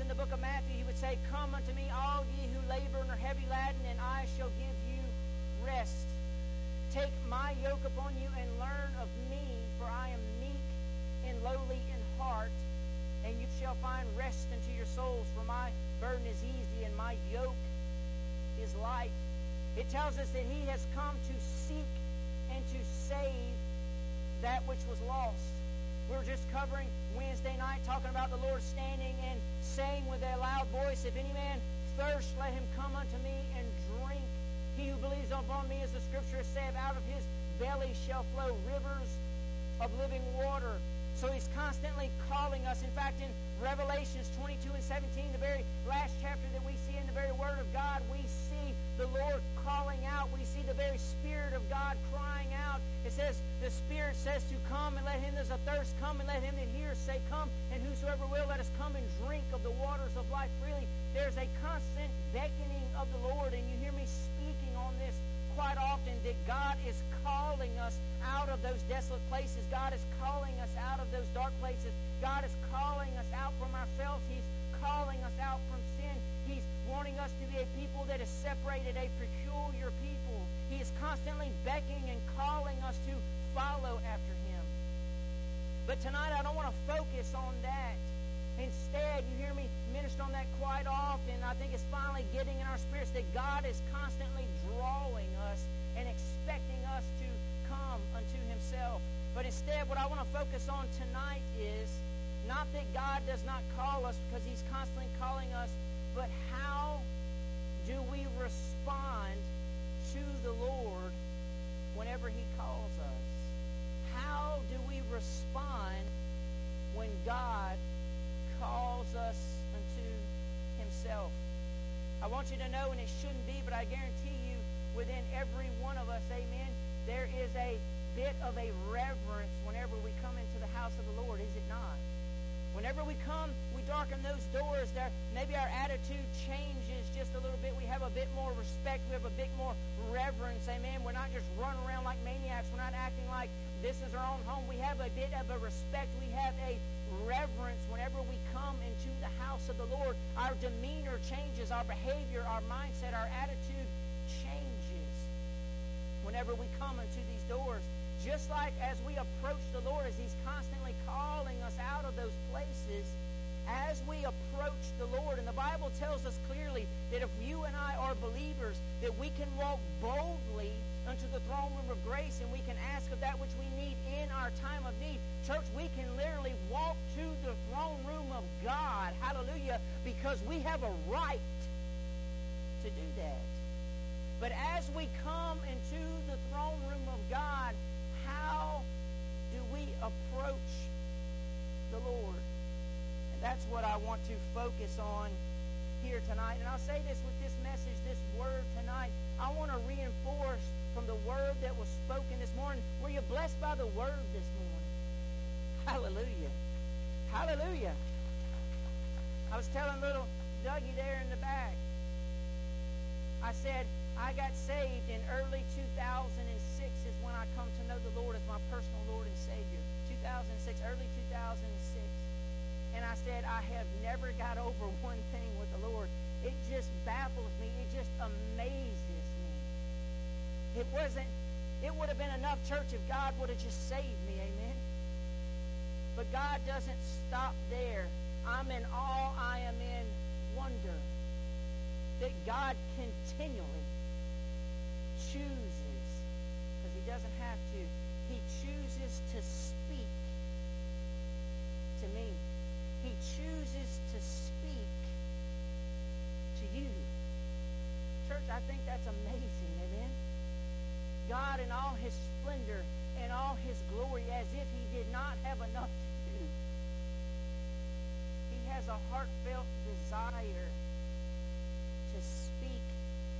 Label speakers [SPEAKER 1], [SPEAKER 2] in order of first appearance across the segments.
[SPEAKER 1] in the book of Matthew, he would say, Come unto me, all ye who labor and are heavy laden, and I shall give you rest. Take my yoke upon you and learn of me, for I am meek and lowly in heart, and you shall find rest unto your souls. For my burden is easy and my yoke is light. It tells us that he has come to seek and to save that which was lost. We were just covering Wednesday night talking about the Lord standing and saying with a loud voice, If any man thirst, let him come unto me and drink. He who believes upon me, as the scripture said, out of his belly shall flow rivers of living water. So he's constantly calling us. In fact, in Revelations 22 and 17, the very last chapter that we see in the very Word of God, we see the Lord calling out. We see the very Spirit of God crying out. It says, the Spirit says to come and let him that is athirst come and let him that hears say come and whosoever will let us come and drink of the waters of life freely. There's a constant beckoning of the Lord and you hear me speaking on this quite often that God is calling us out of those desolate places. God is calling us out of those dark places. God is calling us out from ourselves. He's calling us out from wanting us to be a people that is separated, a peculiar people. He is constantly beckoning and calling us to follow after him. But tonight I don't want to focus on that. Instead, you hear me minister on that quite often. I think it's finally getting in our spirits that God is constantly drawing us and expecting us to come unto Himself. But instead, what I want to focus on tonight is not that God does not call us because He's constantly calling us, but how do we respond to the Lord whenever He calls us? How do we respond when God calls us unto himself. I want you to know, and it shouldn't be, but I guarantee you, within every one of us, amen, there is a bit of a reverence whenever we come into the house of the Lord, is it not? Whenever we come, darken those doors. There, maybe our attitude changes just a little bit. We have a bit more respect. We have a bit more reverence. Amen. We're not just running around like maniacs. We're not acting like this is our own home. We have a bit of a respect. We have a reverence whenever we come into the house of the Lord. Our demeanor changes, our behavior, our mindset, our attitude changes whenever we come into these doors. Just like as we approach the Lord, as He's constantly calling us out of those places, as we approach the Lord, and the Bible tells us clearly that if you and I are believers, that we can walk boldly unto the throne room of grace and we can ask of that which we need in our time of need. Church, we can literally walk to the throne room of God, hallelujah, because we have a right to do that. But as we come into the throne room of God, how do we approach the Lord? That's what I want to focus on here tonight. And I'll say this with this message, this word tonight. I want to reinforce from the word that was spoken this morning. Were you blessed by the word this morning? Hallelujah. Hallelujah. I was telling little Dougie there in the back. I said, I got saved in early 2006 is when I come to know the Lord as my personal Lord and Savior. 2006, early 2006. And I said, I have never got over one thing with the Lord. It just baffles me. It just amazes me. it wasn't, it would have been enough, church, if God would have just saved me. Amen. But God doesn't stop there. I'm in awe. I am in wonder that God continually chooses, because he doesn't have to, he chooses to speak to me. Chooses to speak to you. Church, I think that's amazing. Amen. God in all his splendor and all his glory as if he did not have enough to do. He has a heartfelt desire to speak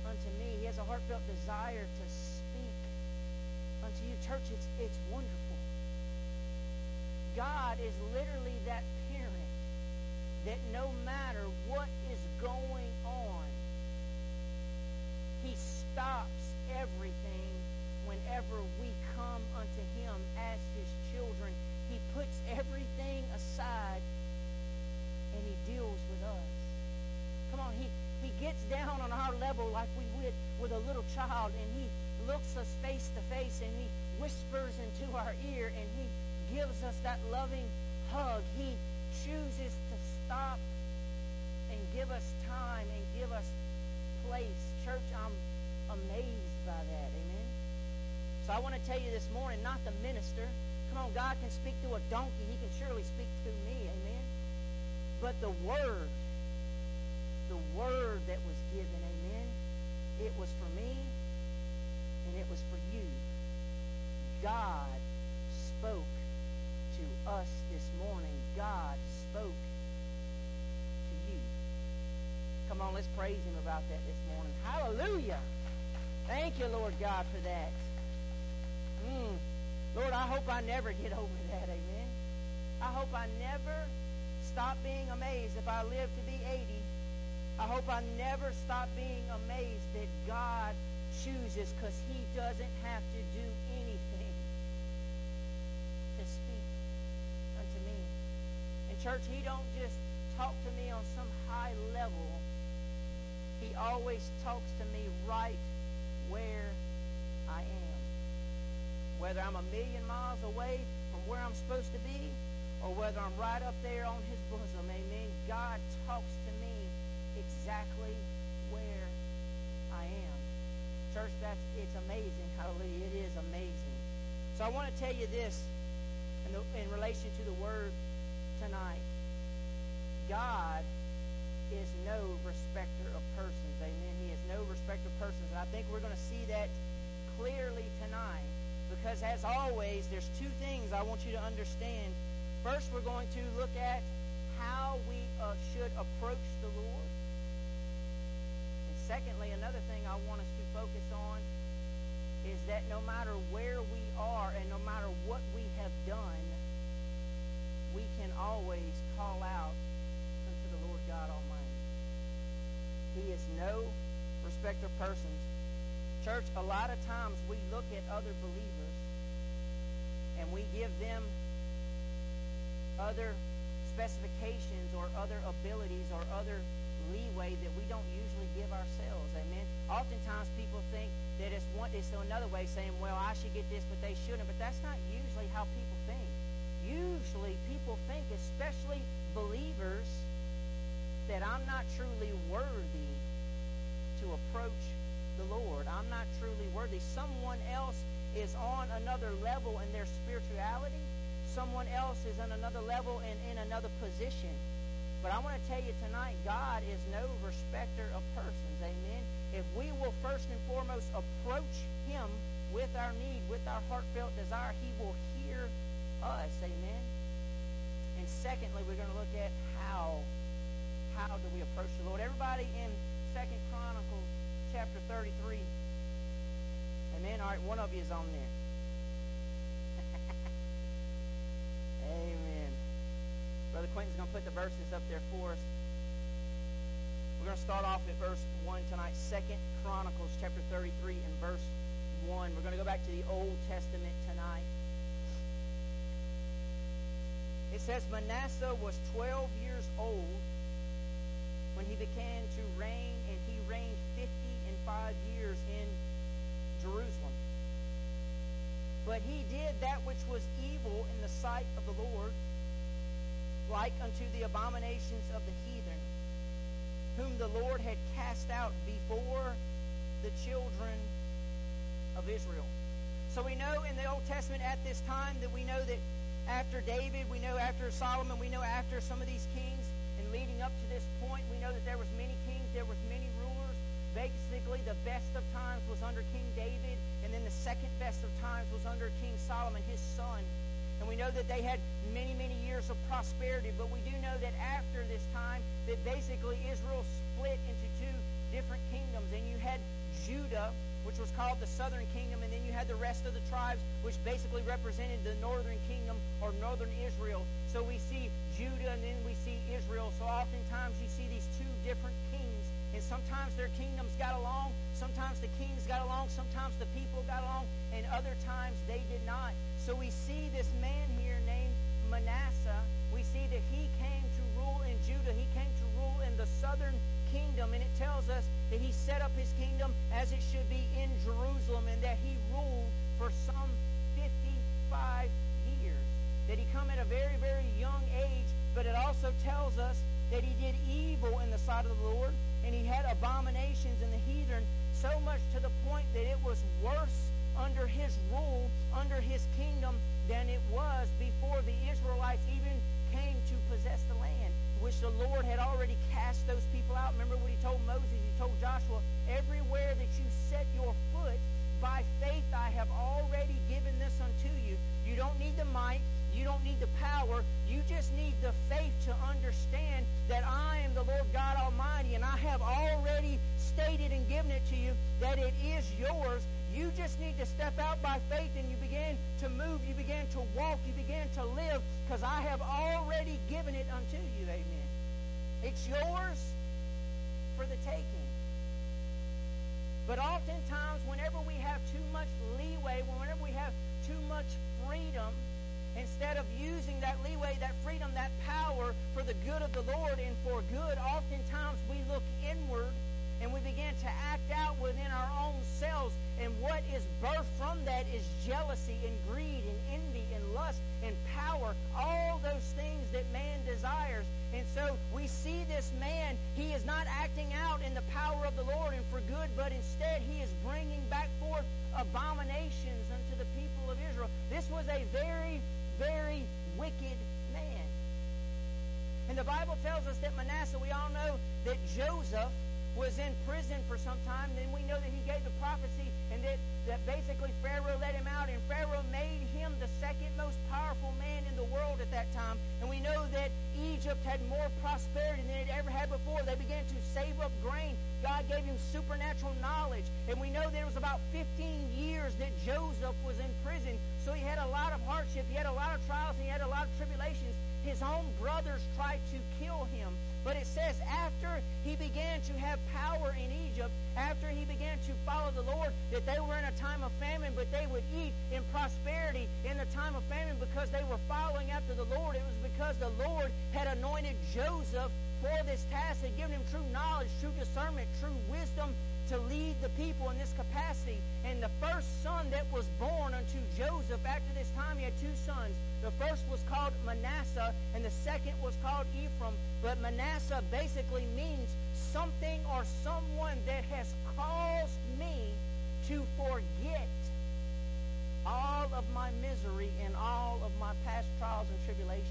[SPEAKER 1] unto me. He has a heartfelt desire to speak unto you. Church, it's, it's wonderful. God is literally that that no matter what is going on, he stops everything whenever we come unto him as his children, he puts everything aside and he deals with us. Come on, he, he gets down on our level like we would with a little child, and he looks us face to face, and he whispers into our ear, and he gives us that loving hug. He chooses to stop and give us time and give us place. Church, I'm amazed by that. Amen. So I want to tell you this morning, not the minister. Come on, God can speak to a donkey. He can surely speak to me. Amen. But the word, the word that was given, amen, it was for me and it was for you. God spoke to us this morning. God spoke to you. Come on, let's praise him about that this morning. Hallelujah. Thank you, Lord God, for that. Mm. Lord, I hope I never get over that. Amen. I hope I never stop being amazed if I live to be 80. I hope I never stop being amazed that God chooses because he doesn't have to do anything to speak unto me. In church, he don't just talk to me on some high level. He always talks to me right where I am. Whether I'm a million miles away from where I'm supposed to be or whether I'm right up there on his bosom, amen, God talks to me exactly where I am. Church, that's it's amazing. Hallelujah. It is amazing. So I want to tell you this in, the, in relation to the word tonight. God is no respecter of persons. Amen. He is no respecter of persons. And I think we're going to see that clearly tonight because, as always, there's two things I want you to understand. First, we're going to look at how we uh, should approach the Lord. And secondly, another thing I want us to focus on is that no matter where we are and no matter what we have done, we can always call out unto the Lord God Almighty. He is no respecter of persons. Church, a lot of times we look at other believers and we give them other specifications or other abilities or other leeway that we don't usually give ourselves. Amen. Oftentimes people think that it's one it's another way saying, well, I should get this, but they shouldn't. But that's not usually how people think. Usually people think, especially believers, that I'm not truly worthy to approach the Lord. I'm not truly worthy. Someone else is on another level in their spirituality. Someone else is on another level and in another position. But I want to tell you tonight, God is no respecter of persons. Amen. If we will first and foremost approach him with our need, with our heartfelt desire, he will hear us. Amen. And secondly, we're going to look at how how do we approach the Lord. Everybody in Second Chronicles chapter 33. Amen. All right, one of you is on there. Amen. Brother Quentin's going to put the verses up there for us. We're going to start off at verse 1 tonight, Second Chronicles chapter 33 and verse 1. We're going to go back to the Old Testament tonight. It says Manasseh was 12 years old when he began to reign, and he reigned 50 and 5 years in Jerusalem. But he did that which was evil in the sight of the Lord like unto the abominations of the heathen, whom the Lord had cast out before the children of Israel. So we know in the Old Testament at this time that we know that after David, we know after Solomon, we know after some of these kings, and leading up to this point, we know that there was many kings, there was many. Basically, the best of times was under King David, and then the second best of times was under King Solomon, his son. And we know that they had many, many years of prosperity, but we do know that after this time, that basically Israel split into two different kingdoms. And you had Judah, which was called the southern kingdom, and then you had the rest of the tribes, which basically represented the northern kingdom or northern Israel. So we see Judah and then we see Israel. So oftentimes you see these two different and sometimes their kingdoms got along, sometimes the kings got along, sometimes the people got along, and other times they did not. So we see this man here named Manasseh. We see that he came to rule in Judah. He came to rule in the southern kingdom. And it tells us that he set up his kingdom as it should be in Jerusalem and that he ruled for some 55 years. That he come at a very, very young age, but it also tells us that he did evil in the sight of the Lord and he had abominations in the heathen so much to the point that it was worse under his rule, under his kingdom, than it was before the Israelites even came to possess the land, which the Lord had already cast those people out. Remember what he told Moses? He told Joshua, everywhere that you set your foot, by faith I have already given this unto you. You don't need the might. You don't need the power. You just need the faith to understand that I am the Lord God Almighty and I have already stated and given it to you that it is yours. You just need to step out by faith and you begin to move. You begin to walk. You begin to live because I have already given it unto you. Amen. It's yours for the taking. But oftentimes, whenever we have too much leeway, whenever we have too much freedom, instead of using that leeway, that freedom, that power for the good of the Lord and for good, oftentimes we look inward and we begin to act out within our own selves. And what is birthed from that is jealousy and greed and envy and lust and power, all those things that man desires. And so we see this man, he is not acting out in the power of the Lord and for good, but instead he is bringing back forth abominations unto the people of Israel. This was a very, very wicked man. And the Bible tells us that Manasseh, we all know that Joseph was in prison for some time. Then we know that he gave the prophecy and that, that basically Pharaoh let him out. And Pharaoh made him the second most powerful man in the world at that time. And we know that Egypt had more prosperity than it ever had before. They began to save up grain. God gave him supernatural knowledge. And we know that it was about 15 years that Joseph was in prison. So he had a lot of hardship. He had a lot of trials and he had a lot of tribulations. His own brothers tried to kill him. But it says after he began to have power in Egypt, after he began to follow the Lord, that they were in a time of famine, but they would eat in prosperity in the time of famine because they were following after the Lord. It was because the Lord had anointed Joseph for this task, had given him true knowledge, true discernment, true wisdom, to lead the people in this capacity. And the first son that was born unto Joseph after this time, he had two sons. The first was called Manasseh, and the second was called Ephraim. But Manasseh basically means something or someone that has caused me to forget all of my misery and all of my past trials and tribulations.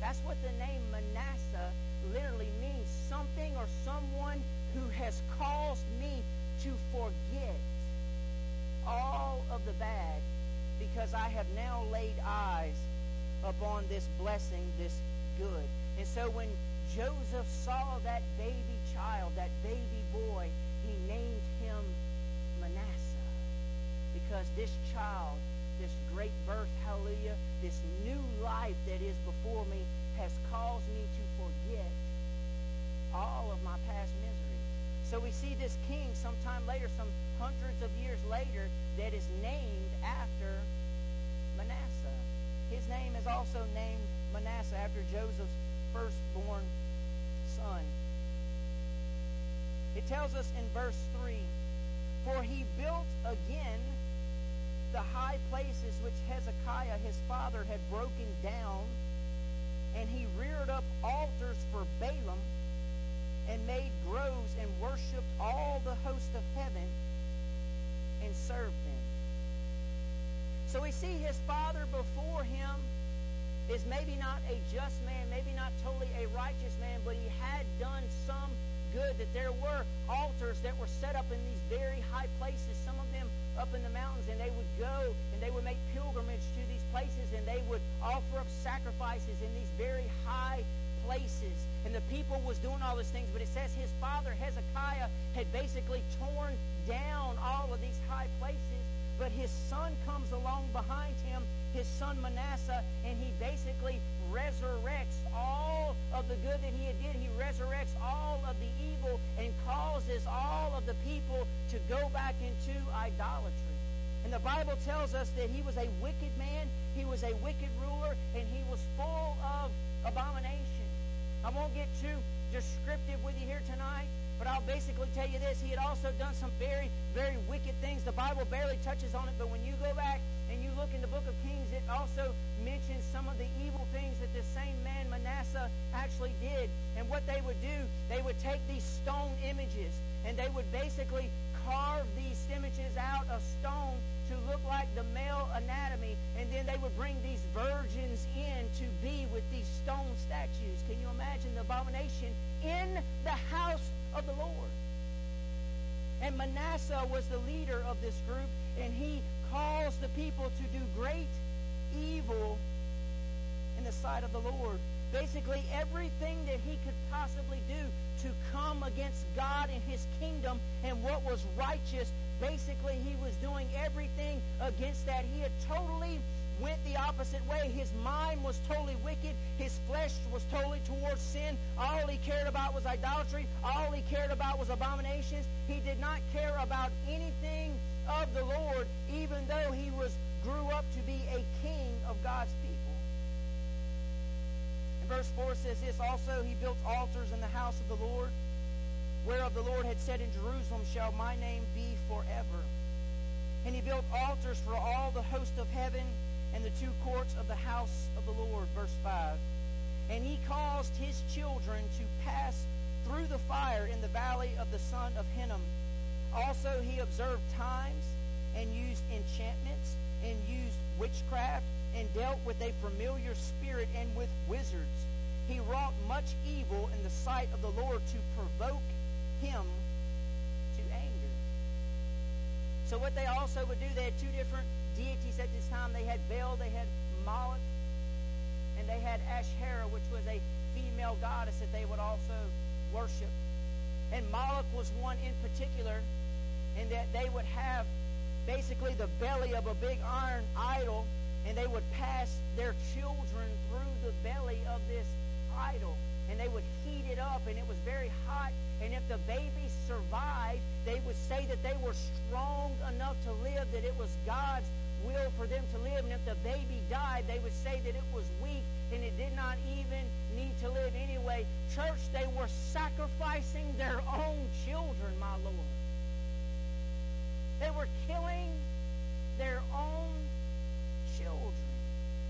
[SPEAKER 1] That's what the name Manasseh literally means. Something or someone who has caused me to forget all of the bad because I have now laid eyes upon this blessing, this good. And so when Joseph saw that baby child, that baby boy, he named him Manasseh because this child, this great birth, hallelujah, this new life that is before me has caused me to forget all of my past misery. So we see this king sometime later, some hundreds of years later, that is named after Manasseh. His name is also named Manasseh after Joseph's firstborn son. It tells us in verse 3 For he built again the high places which Hezekiah his father had broken down, and he reared up altars for Baalim and made groves and worshipped all the host of heaven and served them. So we see his father before him is maybe not a just man, maybe not totally a righteous man, but he had done some good, that there were altars that were set up in these very high places, some up in the mountains, and they would go and they would make pilgrimage to these places and they would offer up sacrifices in these very high places. And the people was doing all these things, but it says his father Hezekiah had basically torn down all of these high places. But his son comes along behind him, his son Manasseh, and he basically resurrects all of the good that he had did. He resurrects all of the evil and causes all of the people to go back into idolatry. And the Bible tells us that he was a wicked man, he was a wicked ruler, and he was full of abomination. I won't get too descriptive with you here tonight, but I'll basically tell you this. He had also done some very, very wicked things. The Bible barely touches on it, but when you go back and you look in the book of Kings, it also mentions some of the evil things that this same man, Manasseh, actually did. And what they would do, they would take these stone images and they would basically carve these images out of stone to look like the male anatomy, and then they would bring these virgins in to be with these stone statues. Can you imagine the abomination in the house of the Lord? And Manasseh was the leader of this group, and he calls the people to do great evil in the sight of the Lord. Basically, everything that he could possibly do to come against God and his kingdom and what was righteous, basically, he was doing everything against that. He had totally went the opposite way. His mind was totally wicked. His flesh was totally towards sin. All he cared about was idolatry. All he cared about was abominations. He did not care about anything of the Lord, even though he was grew up to be a king of God's people. And verse 4 says this Also he built altars in the house of the Lord, whereof the Lord had said, In Jerusalem shall my name be forever. And he built altars for all the host of heaven and the two courts of the house of the Lord. Verse 5. And he caused his children to pass through the fire in the valley of the son of Hinnom. Also he observed times and used enchantments and used witchcraft and dealt with a familiar spirit and with wizards. He wrought much evil in the sight of the Lord to provoke him to anger. So what they also would do, they had two different deities at this time. They had Baal, they had Moloch, and they had Asherah, which was a female goddess that they would also worship. And Moloch was one in particular, in that they would have basically the belly of a big iron idol and they would pass their children through the belly of this idol and they would heat it up and it was very hot and if the baby survived they would say that they were strong enough to live that it was god's will for them to live and if the baby died they would say that it was weak and it did not even need to live anyway church they were sacrificing their own children my lord they were killing their own children.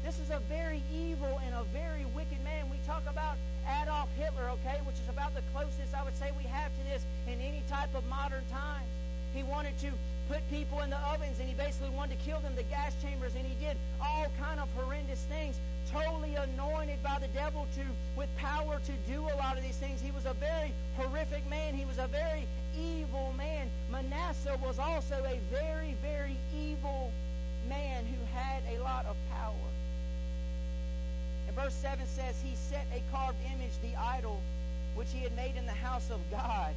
[SPEAKER 1] This is a very evil and a very wicked man. We talk about Adolf Hitler, okay, which is about the closest I would say we have to this in any type of modern times. He wanted to put people in the ovens and he basically wanted to kill them, the gas chambers, and he did all kind of horrendous things. Totally anointed by the devil to with power to do a lot of these things. He was a very horrific man. He was a very evil man. Manasseh was also a very, very evil man who had a lot of power. And verse 7 says, He set a carved image, the idol, which he had made in the house of God,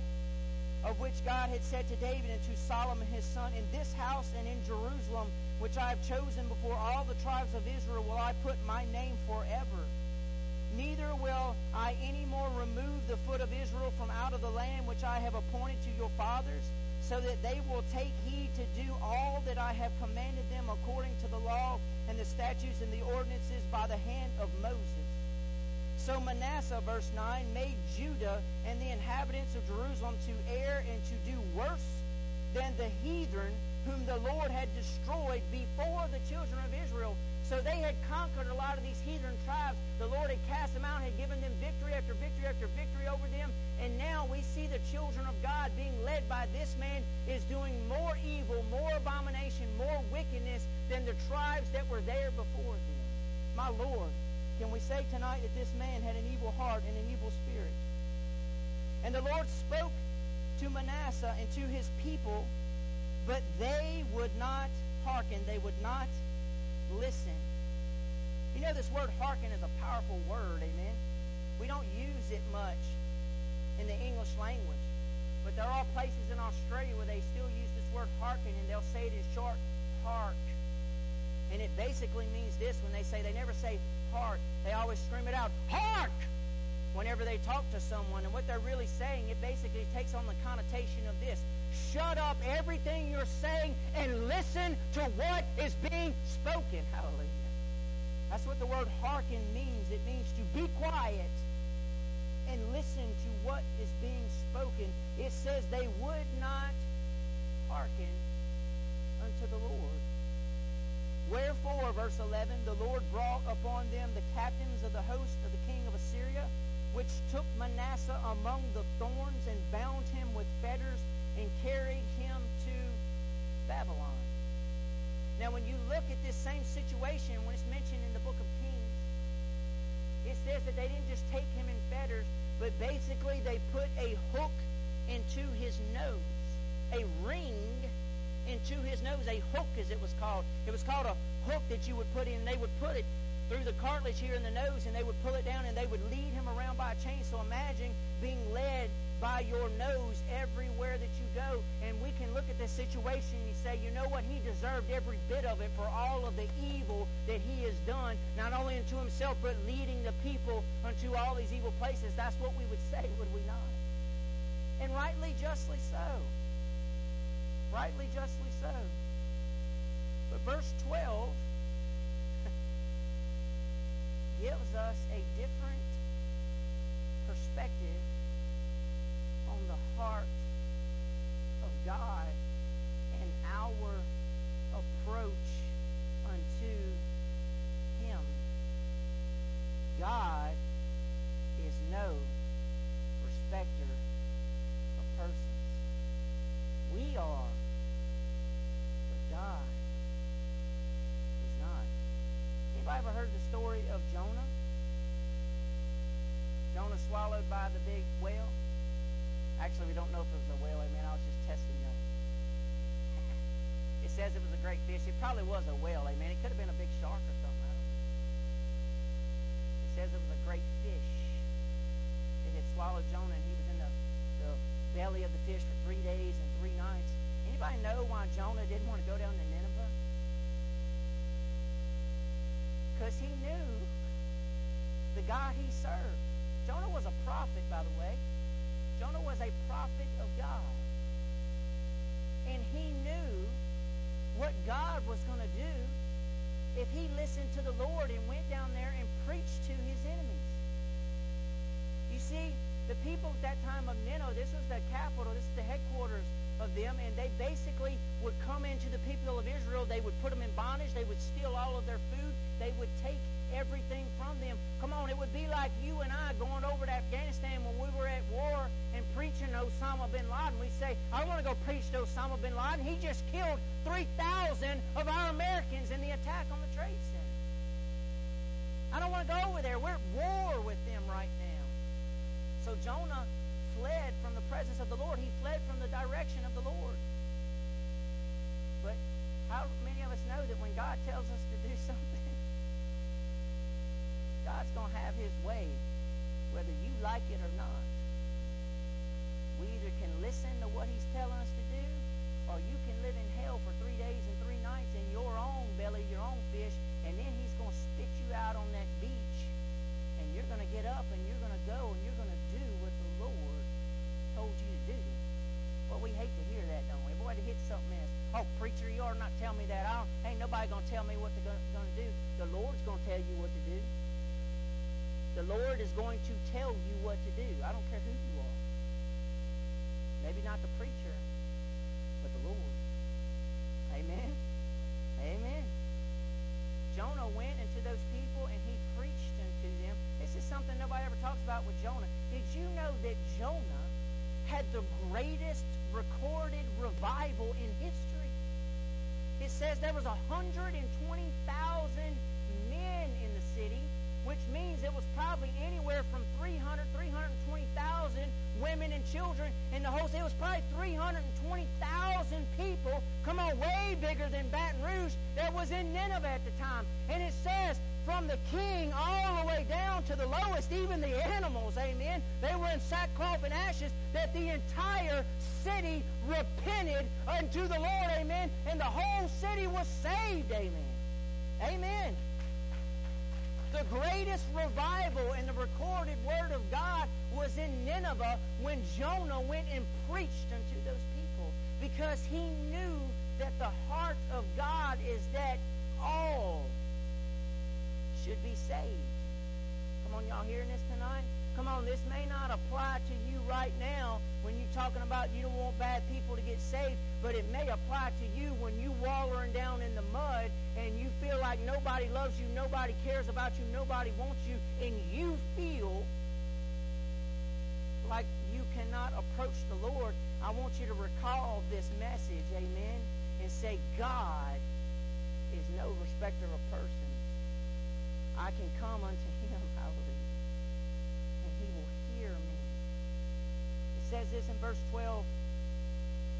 [SPEAKER 1] of which God had said to David and to Solomon his son, In this house and in Jerusalem, which I have chosen before all the tribes of Israel, will I put my name forever. Neither will I any more remove the foot of Israel from out of the land which I have appointed to your fathers so that they will take heed to do all that I have commanded them according to the law and the statutes and the ordinances by the hand of Moses. So Manasseh, verse 9, made Judah and the inhabitants of Jerusalem to err and to do worse than the heathen whom the Lord had destroyed before the children of Israel. So they had conquered a lot of these heathen tribes. The Lord had cast them out, had given them victory after victory after victory over them. And now we see the children of God being led by this man is doing more evil, more abomination, more wickedness than the tribes that were there before them. My Lord, can we say tonight that this man had an evil heart and an evil spirit? And the Lord spoke to Manasseh and to his people, but they would not hearken. They would not listen. You know, this word hearken is a powerful word, amen? We don't use it much in the English language. But there are places in Australia where they still use this word hearken, and they'll say it in short, hark. And it basically means this when they say, they never say They always scream it out, hark! Whenever they talk to someone. And what they're really saying, it basically takes on the connotation of this shut up everything you're saying and listen to what is being spoken. Hallelujah. That's what the word hearken means. It means to be quiet and listen to what is being spoken. It says they would not hearken unto the Lord. Wherefore, verse 11, the Lord brought upon them the captains of the host of the king of Assyria, which took Manasseh among the thorns and bound him with fetters and carried him to Babylon. Now, when you look at this same situation, when it's mentioned in the book of Kings, it says that they didn't just take him in fetters, but basically they put a hook into his nose, a ring into his nose, a hook as it was called. It was called a hook that you would put in, and they would put it through the cartilage here in the nose, and they would pull it down, and they would lead him around by a chain. So imagine being led by your nose everywhere that you go. And we can look at this situation and say, you know what? He deserved every bit of it for all of the evil that he has done, not only unto himself, but leading the people unto all these evil places. That's what we would say, would we not? And rightly, justly so. Rightly, justly so. Verse 12 gives us a different perspective on the heart of God and our approach unto Him. God is no respecter of persons. We are, but God is not. Anybody ever heard the story of Jonah? Jonah swallowed by the big whale? Actually, we don't know if it was a whale. I mean, I was just testing you. it says it was a great fish. It probably was a whale. Amen. It could have been a big shark or something. I don't know. It says it was a great fish. It had swallowed Jonah, and he was in the, the belly of the fish for three days and three nights. Anybody know why Jonah didn't want to go down to Nineveh? Because he knew the God he served. Jonah was a prophet, by the way. Jonah was a prophet of God. And he knew what God was going to do if he listened to the Lord and went down there and preached to his enemies. You see, the people at that time of Nineveh, this was the capital, this is the headquarters of them, and they basically would come into the people of Israel. They would put them in bondage. They would steal all of their food. They would take everything from them. Come on, it would be like you and I going over to Afghanistan when we were at war and preaching Osama bin Laden. We say, I want to go preach to Osama bin Laden. He just killed 3,000 of our Americans in the attack on the Trade Center. I don't want to go over there. We're at war with them right now. So Jonah fled from the presence of the Lord. He fled from the direction of the Lord. But how many of us know that when God tells us to God's going to have his way, whether you like it or not. We either can listen to what he's telling us to do, or you can live in hell for three days and three nights in your own belly, your own fish, and then he's going to spit you out on that beach, and you're going to get up and you're going to go and you're going to do what the Lord told you to do. Well, we hate to hear that, don't we? Boy, to hit something else. Oh, preacher, you ought not tell me that. I don't, ain't nobody going to tell me what they're going to do. The Lord's going to tell you what to do. The Lord is going to tell you what to do. I don't care who you are. Maybe not the preacher, but the Lord. Amen. Amen. Jonah went into those people and he preached unto them. This is something nobody ever talks about with Jonah. Did you know that Jonah had the greatest recorded revival in history? It says there was 120,000 men in the city which means it was probably anywhere from 300, 320,000 women and children in the whole city. It was probably 320,000 people, come on, way bigger than Baton Rouge, that was in Nineveh at the time. And it says, from the king all the way down to the lowest, even the animals, amen, they were in sackcloth and ashes, that the entire city repented unto the Lord, amen, and the whole city was saved, amen. Amen the greatest revival in the recorded Word of God was in Nineveh when Jonah went and preached unto those people because he knew that the heart of God is that all should be saved. Come on, y'all hearing this tonight? Come on, this may not apply to you right now when you're talking about you don't want bad people to get saved, but it may apply to you when you wallowing down in the mud and you feel like nobody loves you, nobody cares about you, nobody wants you, and you feel like you cannot approach the Lord. I want you to recall this message, amen, and say, God is no respecter of persons. I can come unto him, hallelujah, and he will hear me. It says this in verse 12,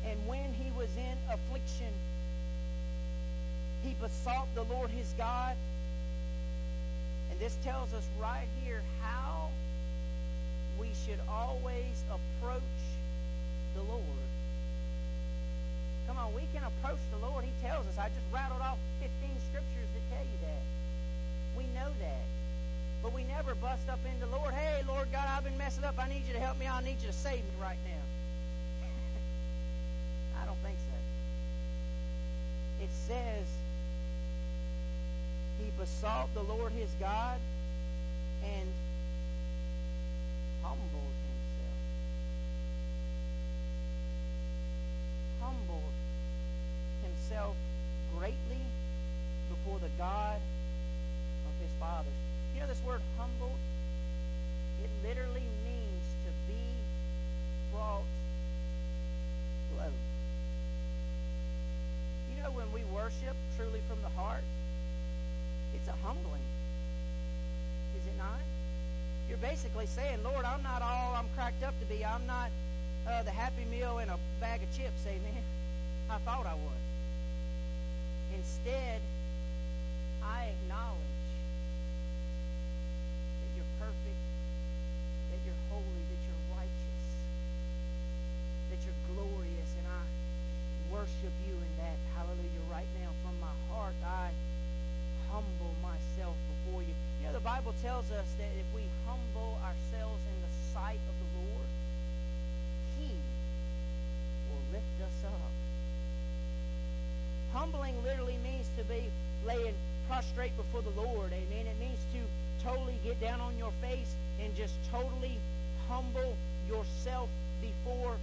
[SPEAKER 1] and when he was in affliction, he besought the Lord his God. And this tells us right here how we should always approach the Lord. Come on, we can approach the Lord. He tells us. I just rattled off 15 scriptures that tell you that. We know that. But we never bust up into Lord, hey, Lord God, I've been messing up. I need you to help me. I need you to save me right now. I don't think so. It says he besought the Lord his God and humbled himself. Humbled himself greatly before the God of his fathers. Know this word humbled? It literally means to be brought low. You know when we worship truly from the heart, it's a humbling. Is it not? You're basically saying, Lord, I'm not all I'm cracked up to be. I'm not uh, the happy meal and a bag of chips, amen. I thought I was. Instead, I acknowledge that you're perfect, that you're holy, that you're righteous, that you're glorious, and I worship you in that. Hallelujah. Right now, from my heart, I humble myself before you. You know, the Bible tells us that if we humble ourselves in the sight of the Lord, He will lift us up. Humbling literally means to be laying prostrate before the Lord. Amen. It means to totally get down on your face and just totally humble yourself before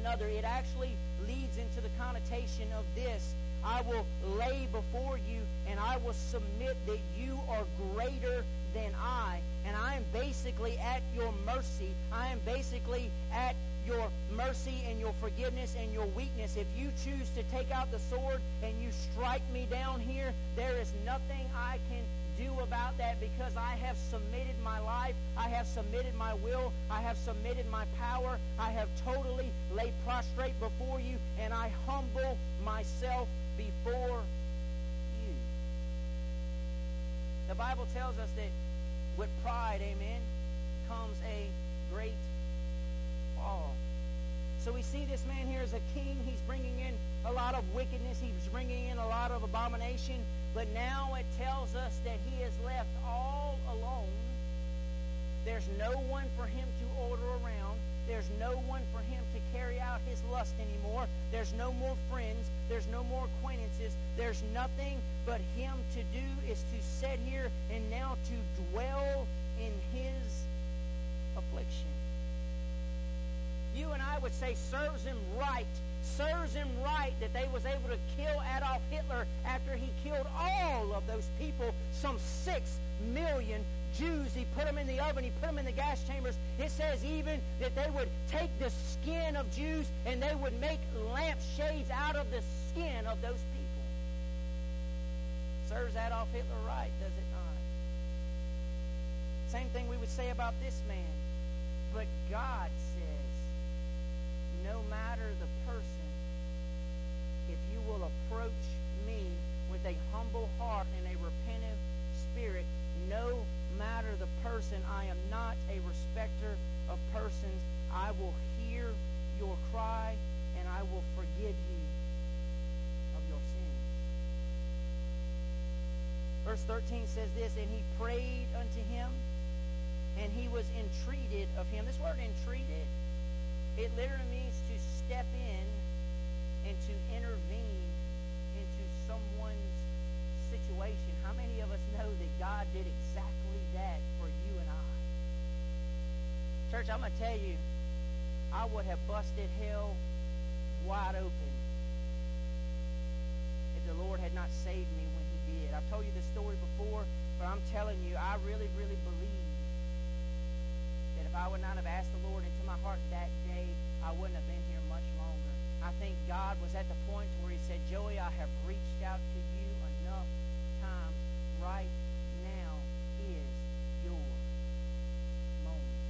[SPEAKER 1] another. It actually leads into the connotation of this I will lay before you and I will submit that you are greater than I. And I am basically at your mercy. I am basically at your mercy and your forgiveness and your weakness. If you choose to take out the sword and you strike me down here, there is nothing I can do about that because I have submitted my life, I have submitted my will, I have submitted my power, I have totally laid prostrate before you, and I humble myself before you. The Bible tells us that with pride, amen, comes a great fall. So we see this man here as a king. He's bringing in a lot of wickedness. He's bringing in a lot of abomination. But now it tells us that he is left all alone. There's no one for him to. There's no one for him to carry out his lust anymore. There's no more friends. There's no more acquaintances. There's nothing but him to do is to sit here and now to dwell in his affliction. You and I would say serves him right serves him right that they was able to kill Adolf Hitler after he killed all of those people, some six million Jews. He put them in the oven. He put them in the gas chambers. It says even that they would take the skin of Jews and they would make lampshades out of the skin of those people. Serves Adolf Hitler right, does it not? Same thing we would say about this man. But God says, no matter the person, if you will approach me with a humble heart and a repentant spirit, no matter the person, I am not a respecter of persons. I will hear your cry and I will forgive you of your sins. Verse 13 says this, and he prayed unto him, and he was entreated of him. This word entreated, it literally means to step in and to intervene into someone's situation. How many of us know that God did exactly that for you and I? Church, I'm going to tell you, I would have busted hell wide open if the Lord had not saved me when he did. I've told you this story before, but I'm telling you, I really, really believe that if I would not have asked the Lord into my heart that day, I wouldn't have been here much longer. I think God was at the point where he said, Joey, I have reached out to you enough times right now is your moment.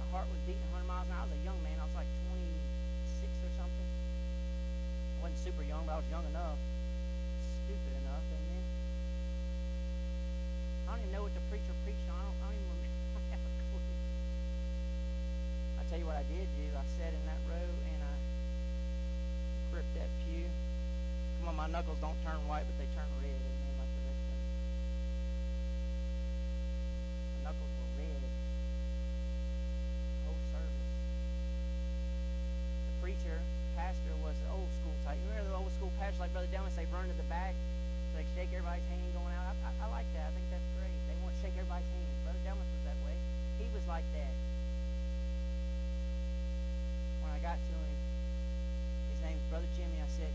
[SPEAKER 1] My heart was beating 100 miles an hour. I was a young man. I was like 26 or something. I wasn't super young, but I was young enough. Stupid enough, amen. I don't even know what the preacher preached on. I don't, I don't even remember. I have a clue. I tell you what I did do. I sat in that row and I gripped that pew. Come on, my knuckles don't turn white, but they turn red, amen, like the rest of them. My knuckles were red. The whole service. The preacher, pastor, was the old school type. You remember the old school pastor like Brother Dillon say, run to the back, so they shake everybody's hand going out. I, I, I like that. I think that's great. They want to shake everybody's hand. Brother Dillon was that way. He was like that. When I got to him, his name's Brother Jimmy. I said,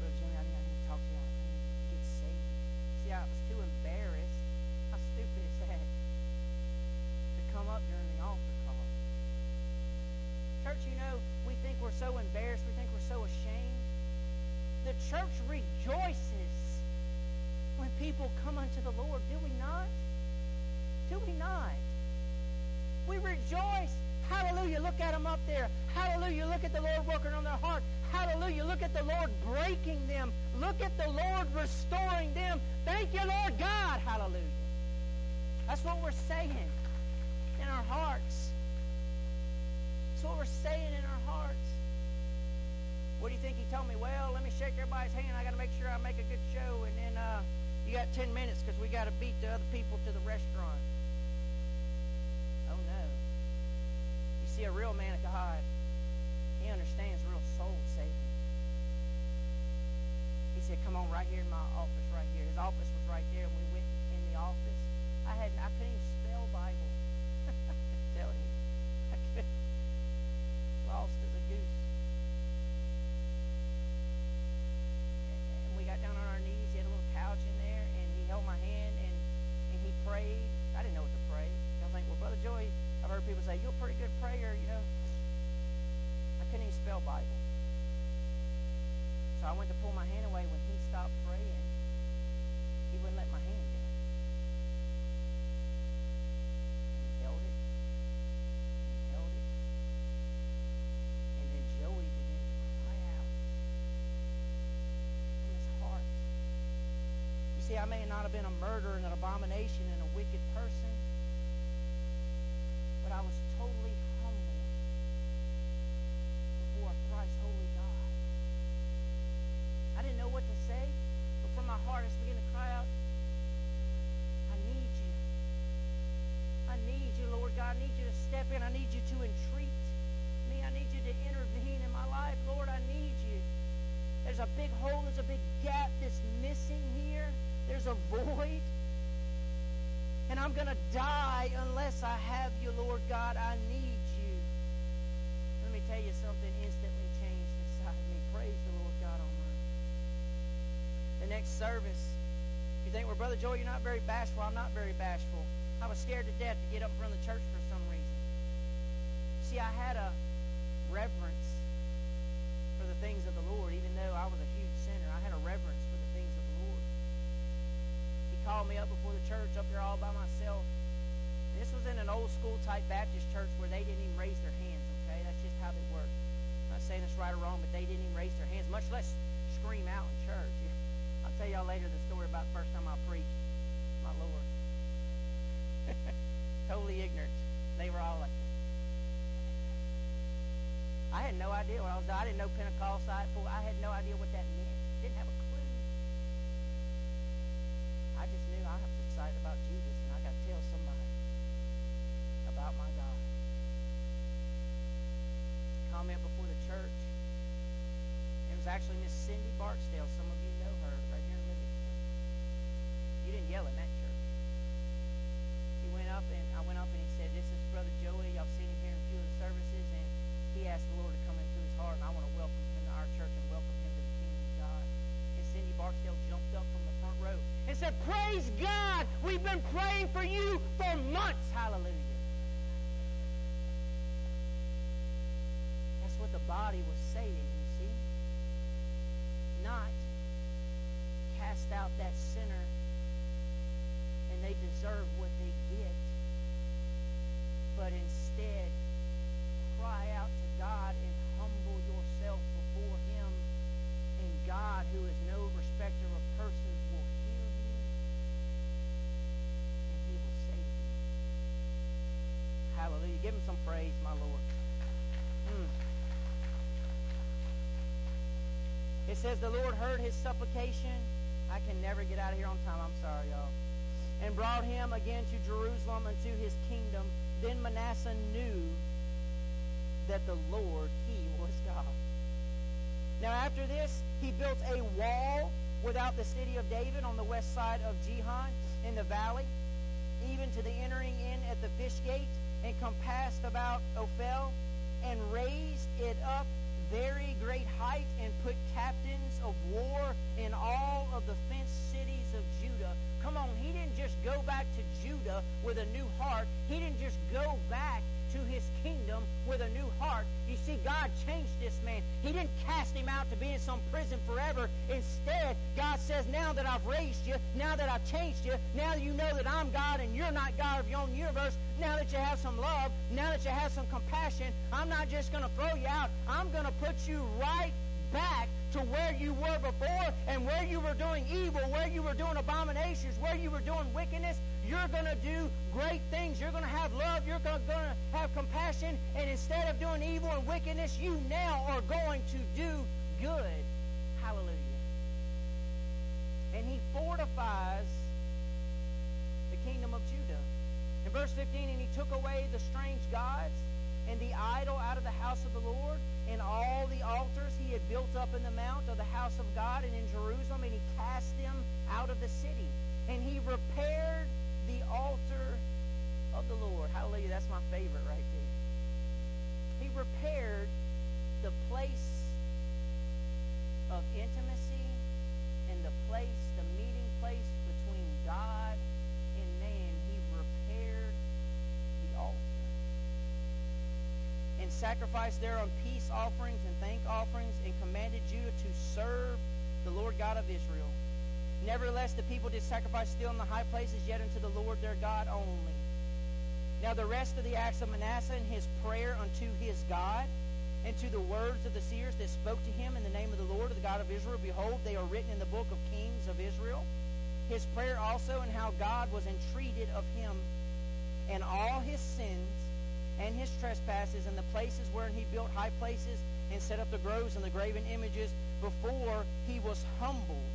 [SPEAKER 1] Brother Jimmy, I need, I need to talk to you. I need to get saved. See, I was too embarrassed. How stupid is that? To come up during the altar call. Church, you know, we think we're so embarrassed. We think we're so ashamed. The church rejoices when people come unto the Lord. Do we not? Do we not? We rejoice. Hallelujah. Look at them up there. Hallelujah. Look at the Lord working on their heart. Hallelujah. Look at the Lord breaking them. Look at the Lord restoring them. Thank you, Lord God. Hallelujah. That's what we're saying in our hearts. That's what we're saying in our hearts. What do you think he told me? Well, let me shake everybody's hand. I got to make sure I make a good show, and then uh, you got ten minutes because we got to beat the other people to the restaurant. Oh no! You see, a real man of God, he understands real soul saving. He said, "Come on, right here in my office, right here." His office was right there, and we went in the office. I had I couldn't even spell Bible. I'm telling you, I could lost as a goose. And, and we got down on our knees. He had a little couch in there, and he held my hand and and he prayed. I didn't know what to pray. I think, well, Brother Joey, I've heard people say you're a pretty good prayer, you know. I couldn't even spell Bible. So I went to pull my hand away when he stopped praying. He wouldn't let my hand down. And he held it. And he held it. And then Joey began to cry out from his heart. You see, I may not have been a murderer and an abomination and a wicked person, but I was totally humble before a thrice holy God. I didn't know what to say, but from my heart I just began to cry out, I need you. I need you, Lord God. I need you to step in. I need you to entreat me. I need you to intervene in my life. Lord, I need you. There's a big hole, there's a big gap that's missing here. There's a void. And I'm going to die unless I have you, Lord God. I need you. Let me tell you something instantly changed inside of me. Praise the Lord God Almighty. The next service, you think, well, Brother Joy, you're not very bashful. I'm not very bashful. I was scared to death to get up in front of the church for some reason. See, I had a reverence for the things of the Lord, even though I was a huge sinner. I had a reverence for the things of the Lord. He called me up before the church, up there all by myself. This was in an old school type Baptist church where they didn't even raise their hands, okay? That's just how they work. I'm not saying it's right or wrong, but they didn't even raise their hands, much less scream out in church. I'll tell y'all later the story about the first time I preached. My Lord. totally ignorant. They were all like. I had no idea what I was. I didn't know Pentecost. I I had no idea what that meant. Didn't have a clue. I just knew I was excited about Jesus, and I got to tell somebody about my God. Comment before the church. It was actually Miss Cindy Barksdale. Some of you know her right here in Livingston. You didn't yell in that church. You up and I went up and he said, "This is Brother Joey. I've seen him here in a few of the services, and he asked the Lord to come into his heart, and I want to welcome him to our church and welcome him to the kingdom of God." And Cindy Barksdale jumped up from the front row and said, "Praise God! We've been praying for you for months. Hallelujah." That's what the body was saying. You see, not cast out that sinner and they deserve what they get. But instead, cry out to God and humble yourself before Him. And God, who is no respecter of persons, will hear you and He will save you. Hallelujah. Give Him some praise, my Lord. Mm. It says the Lord heard his supplication. I can never get out of here on time. I'm sorry, y'all and brought him again to Jerusalem unto his kingdom. Then Manasseh knew that the Lord, he was God. Now after this, he built a wall without the city of David on the west side of Gihon in the valley, even to the entering in at the fish gate, and compassed about Ophel, and raised it up very great height, and put captains of war in all of the fenced cities of Judah Come on, he didn't just go back to Judah with a new heart. He didn't just go back to his kingdom with a new heart. You see, God changed this man. He didn't cast him out to be in some prison forever. Instead, God says, now that I've raised you, now that I've changed you, now that you know that I'm God and you're not God of your own universe, now that you have some love, now that you have some compassion, I'm not just going to throw you out. I'm going to put you right back to where you were before and where you were doing evil, where you were doing abominations, where you were doing wickedness, you're going to do great things. You're going to have love. You're going to have compassion. And instead of doing evil and wickedness, you now are going to do good. Hallelujah. And he fortifies the kingdom of Judah. In verse 15, and he took away the strange gods and the idol out of the house of the Lord, and all the altars he had built up in the mount of the house of God and in Jerusalem, and he cast them out of the city. And he repaired the altar of the Lord. Hallelujah. That's my favorite right there. He repaired the place of intimacy and the place, the meeting place between God and man. He repaired the altar and sacrificed there on peace offerings and thank offerings, and commanded Judah to serve the Lord God of Israel. Nevertheless, the people did sacrifice still in the high places, yet unto the Lord their God only. Now the rest of the acts of Manasseh and his prayer unto his God, and to the words of the seers that spoke to him in the name of the Lord, of the God of Israel, behold, they are written in the book of Kings of Israel. His prayer also, and how God was entreated of him, and all his sins, and his trespasses and the places wherein he built high places and set up the groves and the graven images before he was humbled.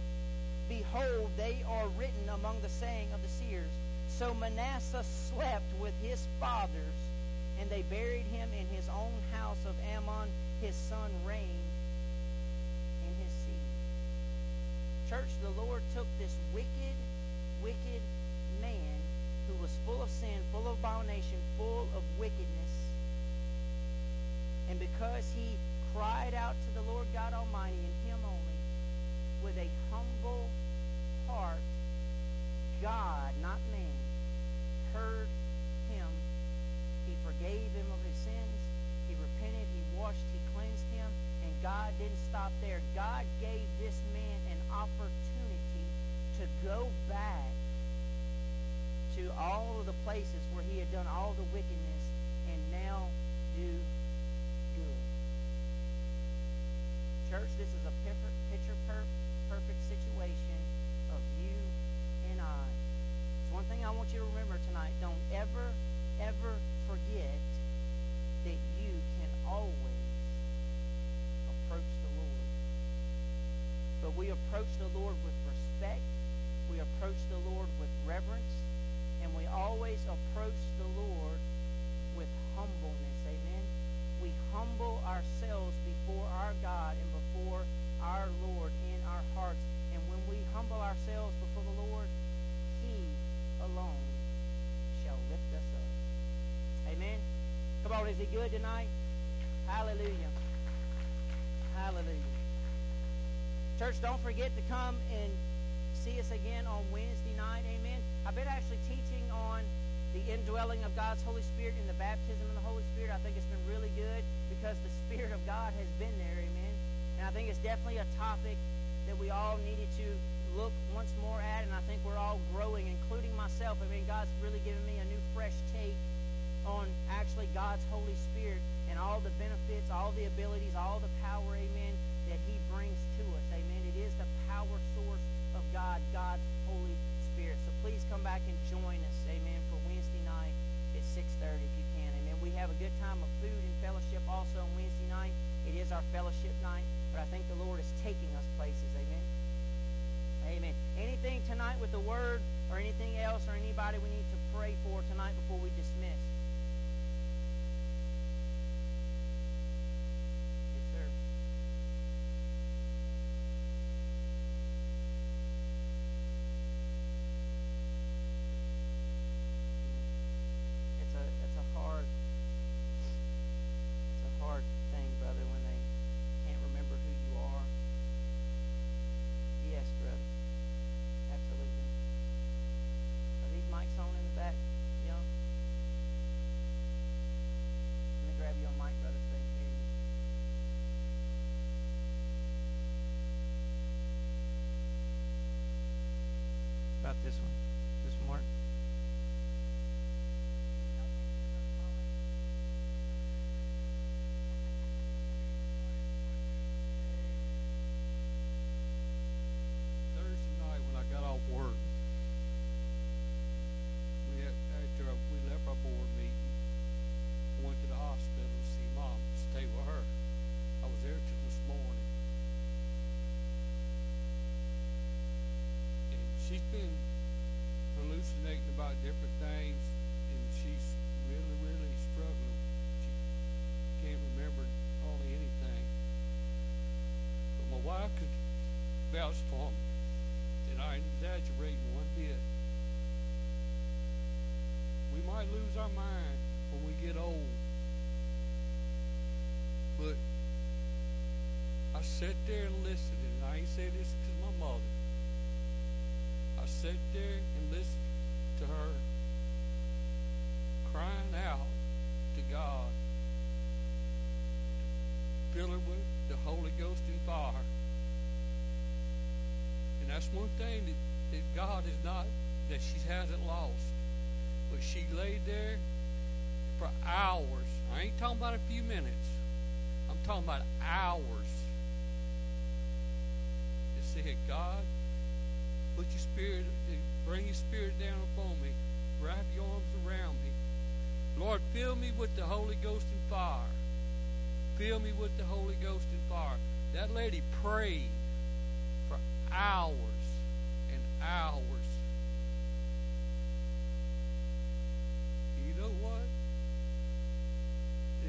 [SPEAKER 1] Behold, they are written among the saying of the seers. So Manasseh slept with his fathers, and they buried him in his own house of Amon. His son reigned in his seed. Church, the Lord took this wicked, wicked man who was full of sin, full of abomination, full of wickedness. And because he cried out to the Lord God Almighty with a humble heart, God, not man, heard him. He forgave him of his sins. He repented. He washed. He cleansed him. And God didn't stop there. God gave this man an opportunity to go back to all of the places where he had done all the wickedness and now do good. Church, this is a perfect situation of you and I. It's one thing I want you to remember tonight. Don't ever, ever forget that you can always approach the Lord. But we approach the Lord with respect. We approach the Lord with reverence and we always approach the Lord with humbleness. Amen. We humble ourselves before our God and before our Lord in our hearts. And when we humble ourselves before alone shall lift us up. Amen. Come on, is he good tonight? Hallelujah. Hallelujah. Church, don't forget to come and see us again on Wednesday night. Amen. I've been actually teaching on the indwelling of God's Holy Spirit and the baptism of the Holy Spirit. I think it's been really good because the Spirit of God has been there. Amen. And I think it's definitely a topic that we all needed to look once more at, and I think we're all growing, including myself. I mean, God's really given me a new, fresh take on actually God's Holy Spirit and all the benefits, all the abilities, all the power, amen, that He brings to us. Amen. It is the power source of God, God's Holy Spirit. So please come back and join us, amen, for Wednesday night at 6.30 if you can. Amen. We have a good time of food and fellowship also on Wednesday night. It is our fellowship night, but I think the Lord is taking us places. Amen. Amen. Anything tonight with the word or anything else or anybody we need to pray for tonight before we dismiss? This one? This one, Mark?
[SPEAKER 2] Thursday night when I got off work, we had, after we left our board meeting, went to the hospital to see mom, stay with her. I was there till this morning. And she's been hallucinating about different things, and she's really, really struggling. She can't remember hardly anything. But my wife could vouch for me that I ain't exaggerating one bit. We might lose our mind when we get old. But I sat there and listened, and I ain't say this because my mother. I sat there and listened to her crying out to God to fill her with the Holy Ghost and fire. That's one thing that, that God is not, that she hasn't lost. But she laid there for hours. I ain't talking about a few minutes. I'm talking about hours. And said, God, put your spirit Bring your spirit down upon me. Wrap your arms around me. Lord, fill me with the Holy Ghost and fire. Fill me with the Holy Ghost and fire. That lady prayed hours and hours. You know what?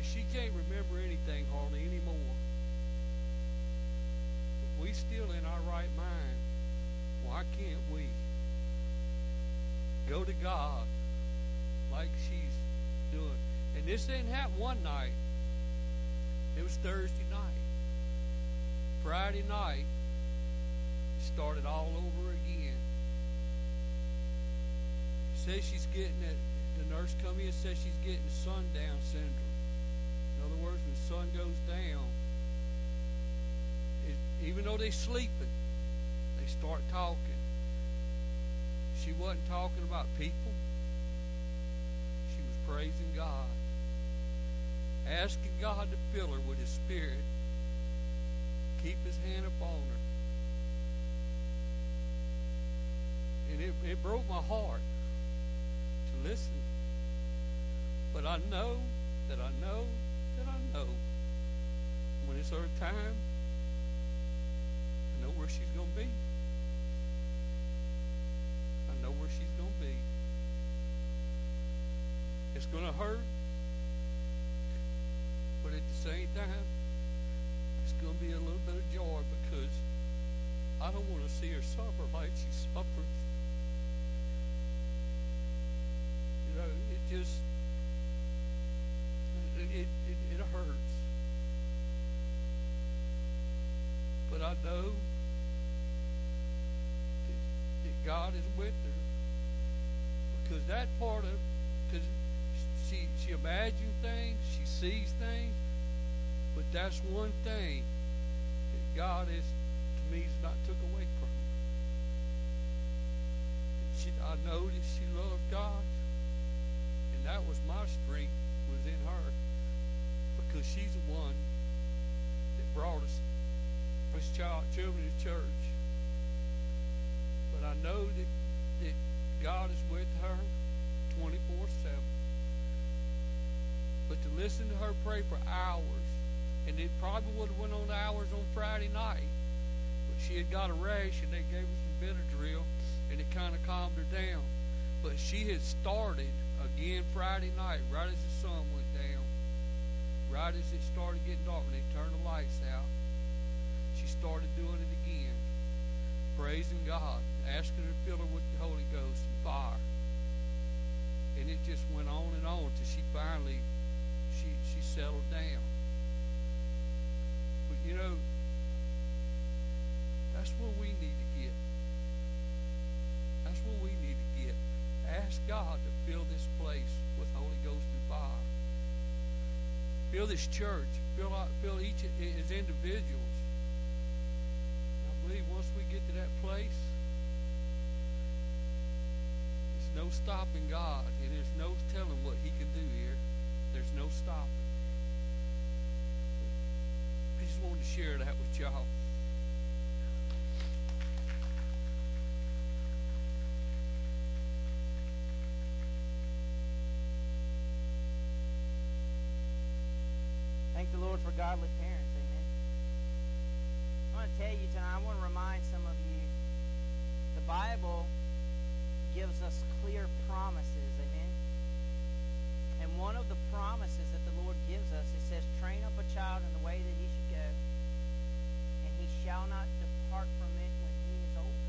[SPEAKER 2] She can't remember anything hardly anymore. But we still in our right mind. Why can't we? Go to God like she's doing. And this didn't happen one night. It was Thursday night. Friday night, started all over again. Says she's getting it. The nurse come in and says she's getting sundown syndrome. In other words, when the sun goes down, it, even though they're sleeping, they start talking. She wasn't talking about people. She was praising God, asking God to fill her with His Spirit, keep His hand upon her. It, it broke my heart to listen. But I know that I know that I know when it's her time, I know where she's going to be I know where she's going to be. It's going to hurt, but at the same time, it's going to be a little bit of joy because I don't want to see her suffer like she suffered. You know, it just, it, it, it hurts. But I know that, that God is with her because that part of because she she imagines things, she sees things, but that's one thing that God is to me is not took away from her. She, I know that she loves God, and that was my strength was in her because she's the one that brought us this child children's church. But I know that that God is with her 24 7. But to listen to her pray for hours, and it probably would have went on hours on Friday night, but she had got a rash and they gave her some Benadryl and it kind of calmed her down. But she had started again Friday night, right as the sun went down, right as it started getting dark, and they turned the lights out. She started doing it again, praising God, asking her to fill her with the Holy Ghost and fire. And it just went on and on till she finally she she settled down. But you know, that's what we need to get. That's what we need to get. Ask God to fill this place with Holy Ghost and fire. Fill this church. Fill out, fill each as individuals. And I believe once we get to that place, there's no stopping God, and there's no telling what He can do here. There's no stopping. I just wanted to share that with y'all.
[SPEAKER 1] Thank the Lord for godly parents. Amen. I want to tell you tonight, I want to remind some of you the Bible gives us clear promises. Amen. And one of the promises that the Lord gives us, it says, train up a child in the way that he should go, and he shall not depart from it when he is older.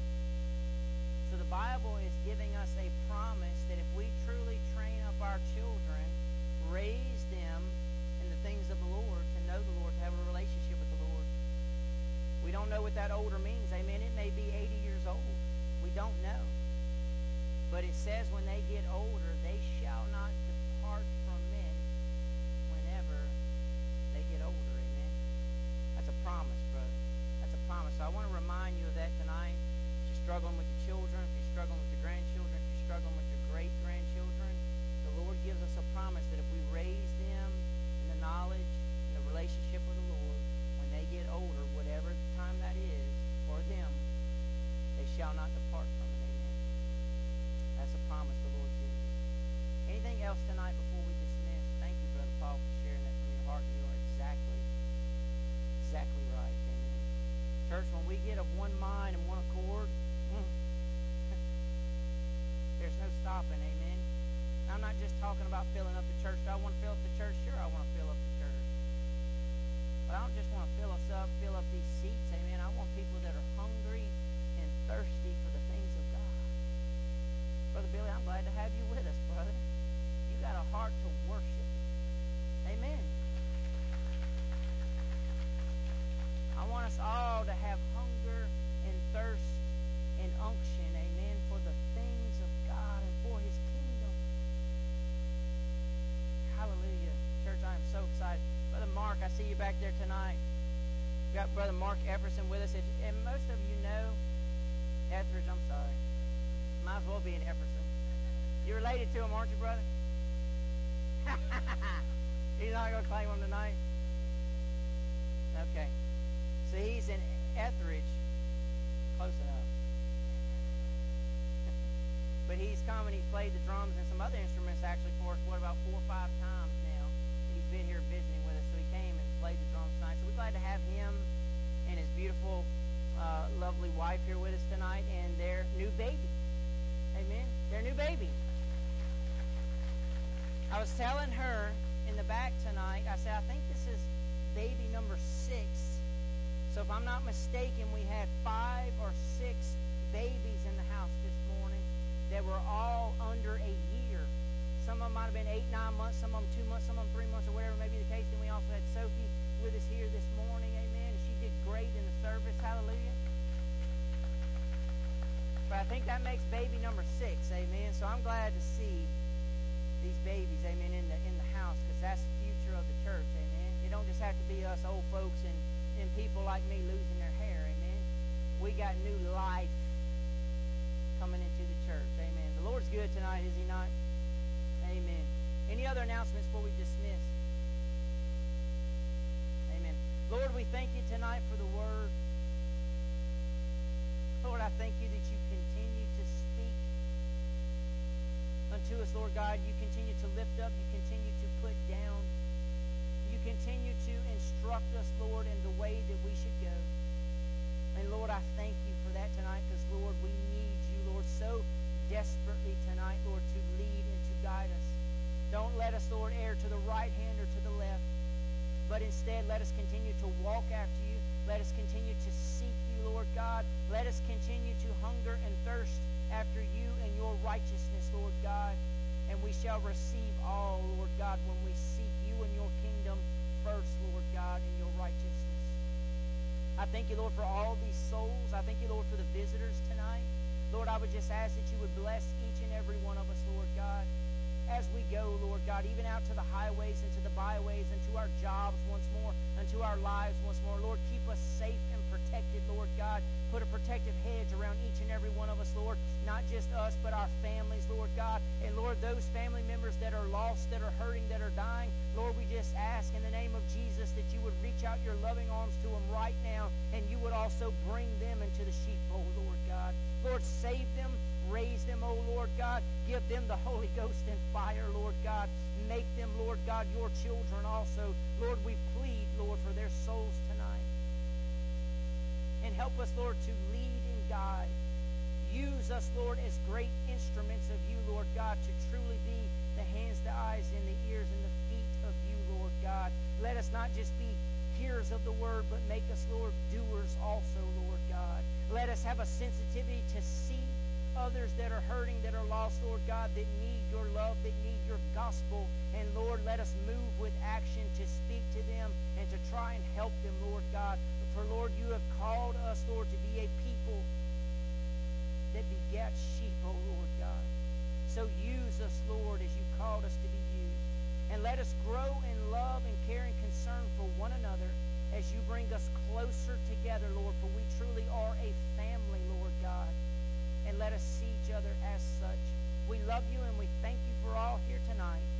[SPEAKER 1] So the Bible is giving us a promise that if we truly train up our children, raise them in the things of the Lord, to know the Lord, to have a relationship with the Lord. We don't know what that older means. Amen. It may be 80 years old. We don't know. But it says when they get older, they shall not depart from it whenever they get older. Amen. That's a promise, brother. That's a promise. So I want to remind you of that tonight. If you're struggling with your children, if you're struggling with your grandchildren, if you're struggling with your great grandchildren, the Lord gives us a promise that if we raise them in the knowledge and the relationship with the Lord, when they get older, whatever time that is for them, they shall not depart from it. Amen. That's a promise the Lord gives us. Anything else tonight before we dismiss? Thank you, Brother Paul, for sharing that from your heart. You are exactly, exactly right. Amen. Church, when we get of one mind and one accord, mm, there's no stopping. Amen. I'm not just talking about filling up the church. Do I want to fill up the church? Sure, I want to fill up the church. But I don't just want to fill us up, fill up these seats. Amen. I want people that are hungry and thirsty for the things of God. Brother Billy, I'm glad to have you with us, brother. You got a heart to worship. Amen. I want us all to have hunger thirst and unction, amen, for the things of God and for his kingdom. Hallelujah. Church, I am so excited. Brother Mark, I see you back there tonight. We got Brother Mark Efferson with us. And most of you know Etheridge, I'm sorry. Might as well be an Efferson. You're related to him, aren't you, brother? He's not going to claim him tonight? Okay. So he's in Etheridge. Close enough. but he's come and he's played the drums and some other instruments actually for us, what, about four or five times now. He's been here visiting with us, so he came and played the drums tonight. So we're glad to have him and his beautiful, uh, lovely wife here with us tonight and their new baby. Amen. Their new baby. I was telling her in the back tonight, I said, I think this is baby number six. So if I'm not mistaken, we had five or six babies in the house this morning that were all under a year. Some of them might have been eight, nine months, some of them two months, some of them three months, or whatever may be the case. Then we also had Sophie with us here this morning. Amen. She did great in the service. Hallelujah. But I think that makes baby number six. Amen. So I'm glad to see these babies. Amen. In the in the house because that's the future of the church. Amen. It don't just have to be us old folks and and people like me losing their hair, amen. We got new life coming into the church, amen. The Lord's good tonight, is he not? Amen. Any other announcements before we dismiss? Amen. Lord, we thank you tonight for the word. Lord, I thank you that you continue to speak unto us, Lord God. You continue to lift up. You continue to put down. Continue to instruct us, Lord, in the way that we should go. And Lord, I thank you for that tonight because, Lord, we need you, Lord, so desperately tonight, Lord, to lead and to guide us. Don't let us, Lord, err to the right hand or to the left, but instead let us continue to walk after you. Let us continue to seek you, Lord God. Let us continue to hunger and thirst after you and your righteousness, Lord God. And we shall receive all, Lord God, when we seek you and your kingdom first, Lord God, in your righteousness. I thank you, Lord, for all these souls. I thank you, Lord, for the visitors tonight. Lord, I would just ask that you would bless each and every one of us, Lord God as we go, Lord God, even out to the highways and to the byways and to our jobs once more and to our lives once more. Lord, keep us safe and protected, Lord God. Put a protective hedge around each and every one of us, Lord. Not just us, but our families, Lord God. And Lord, those family members that are lost, that are hurting, that are dying, Lord, we just ask in the name of Jesus that you would reach out your loving arms to them right now and you would also bring them into the sheepfold, Lord God. Lord, save them Raise them, O Lord God. Give them the Holy Ghost and fire, Lord God. Make them, Lord God, your children also. Lord, we plead, Lord, for their souls. And help us, Lord, to lead and guide. Use us, Lord, as great instruments of you, Lord God, to truly be the hands, the eyes, and the ears, and the feet of you, Lord God. Let us not just be hearers of the word, but make us, Lord, doers also, Lord God. Let us have a sensitivity to see others that are hurting, that are lost, Lord God, that need your love, that need your gospel. And Lord, let us move with action to speak to them and to try and help them, Lord God. For Lord, you have called us, Lord, to be a people that beget sheep, oh Lord God. So use us, Lord, as you called us to be used. And let us grow in love and care and concern for one another as you bring us closer together, Lord, for we truly are a family, Lord God and let us see each other as such. We love you and we thank you for all here tonight.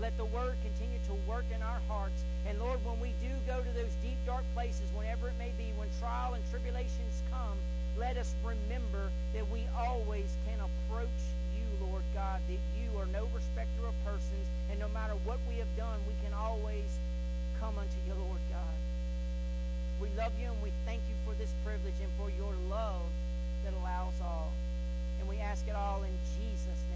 [SPEAKER 1] Let the word continue to work in our hearts. And Lord, when we do go to those deep, dark places, whenever it may be, when trial and tribulations come, let us remember that we always can approach you, Lord God, that you are no respecter of persons, and no matter what we have done, we can always come unto you, Lord God. We love you and we thank you for this privilege and for your love that allows all. And we ask it all in Jesus'